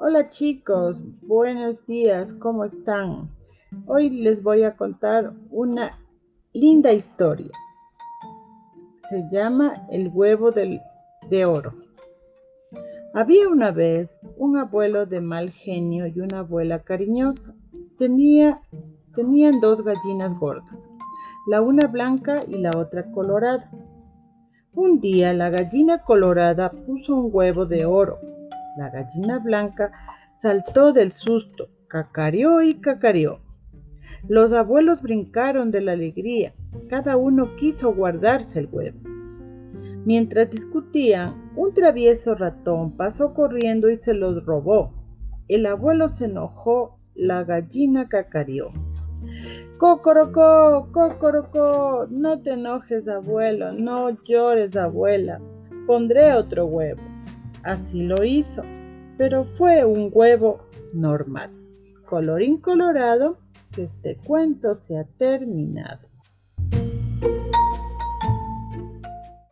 Hola chicos, buenos días, ¿cómo están? Hoy les voy a contar una linda historia. Se llama El huevo de oro. Había una vez un abuelo de mal genio y una abuela cariñosa. Tenía, tenían dos gallinas gordas, la una blanca y la otra colorada. Un día la gallina colorada puso un huevo de oro. La gallina blanca saltó del susto, cacareó y cacareó. Los abuelos brincaron de la alegría. Cada uno quiso guardarse el huevo. Mientras discutían, un travieso ratón pasó corriendo y se los robó. El abuelo se enojó, la gallina cacareó. Cocorocó, cocorocó, no te enojes, abuelo, no llores, abuela, pondré otro huevo. Así lo hizo, pero fue un huevo normal. Colorín colorado, este cuento se ha terminado.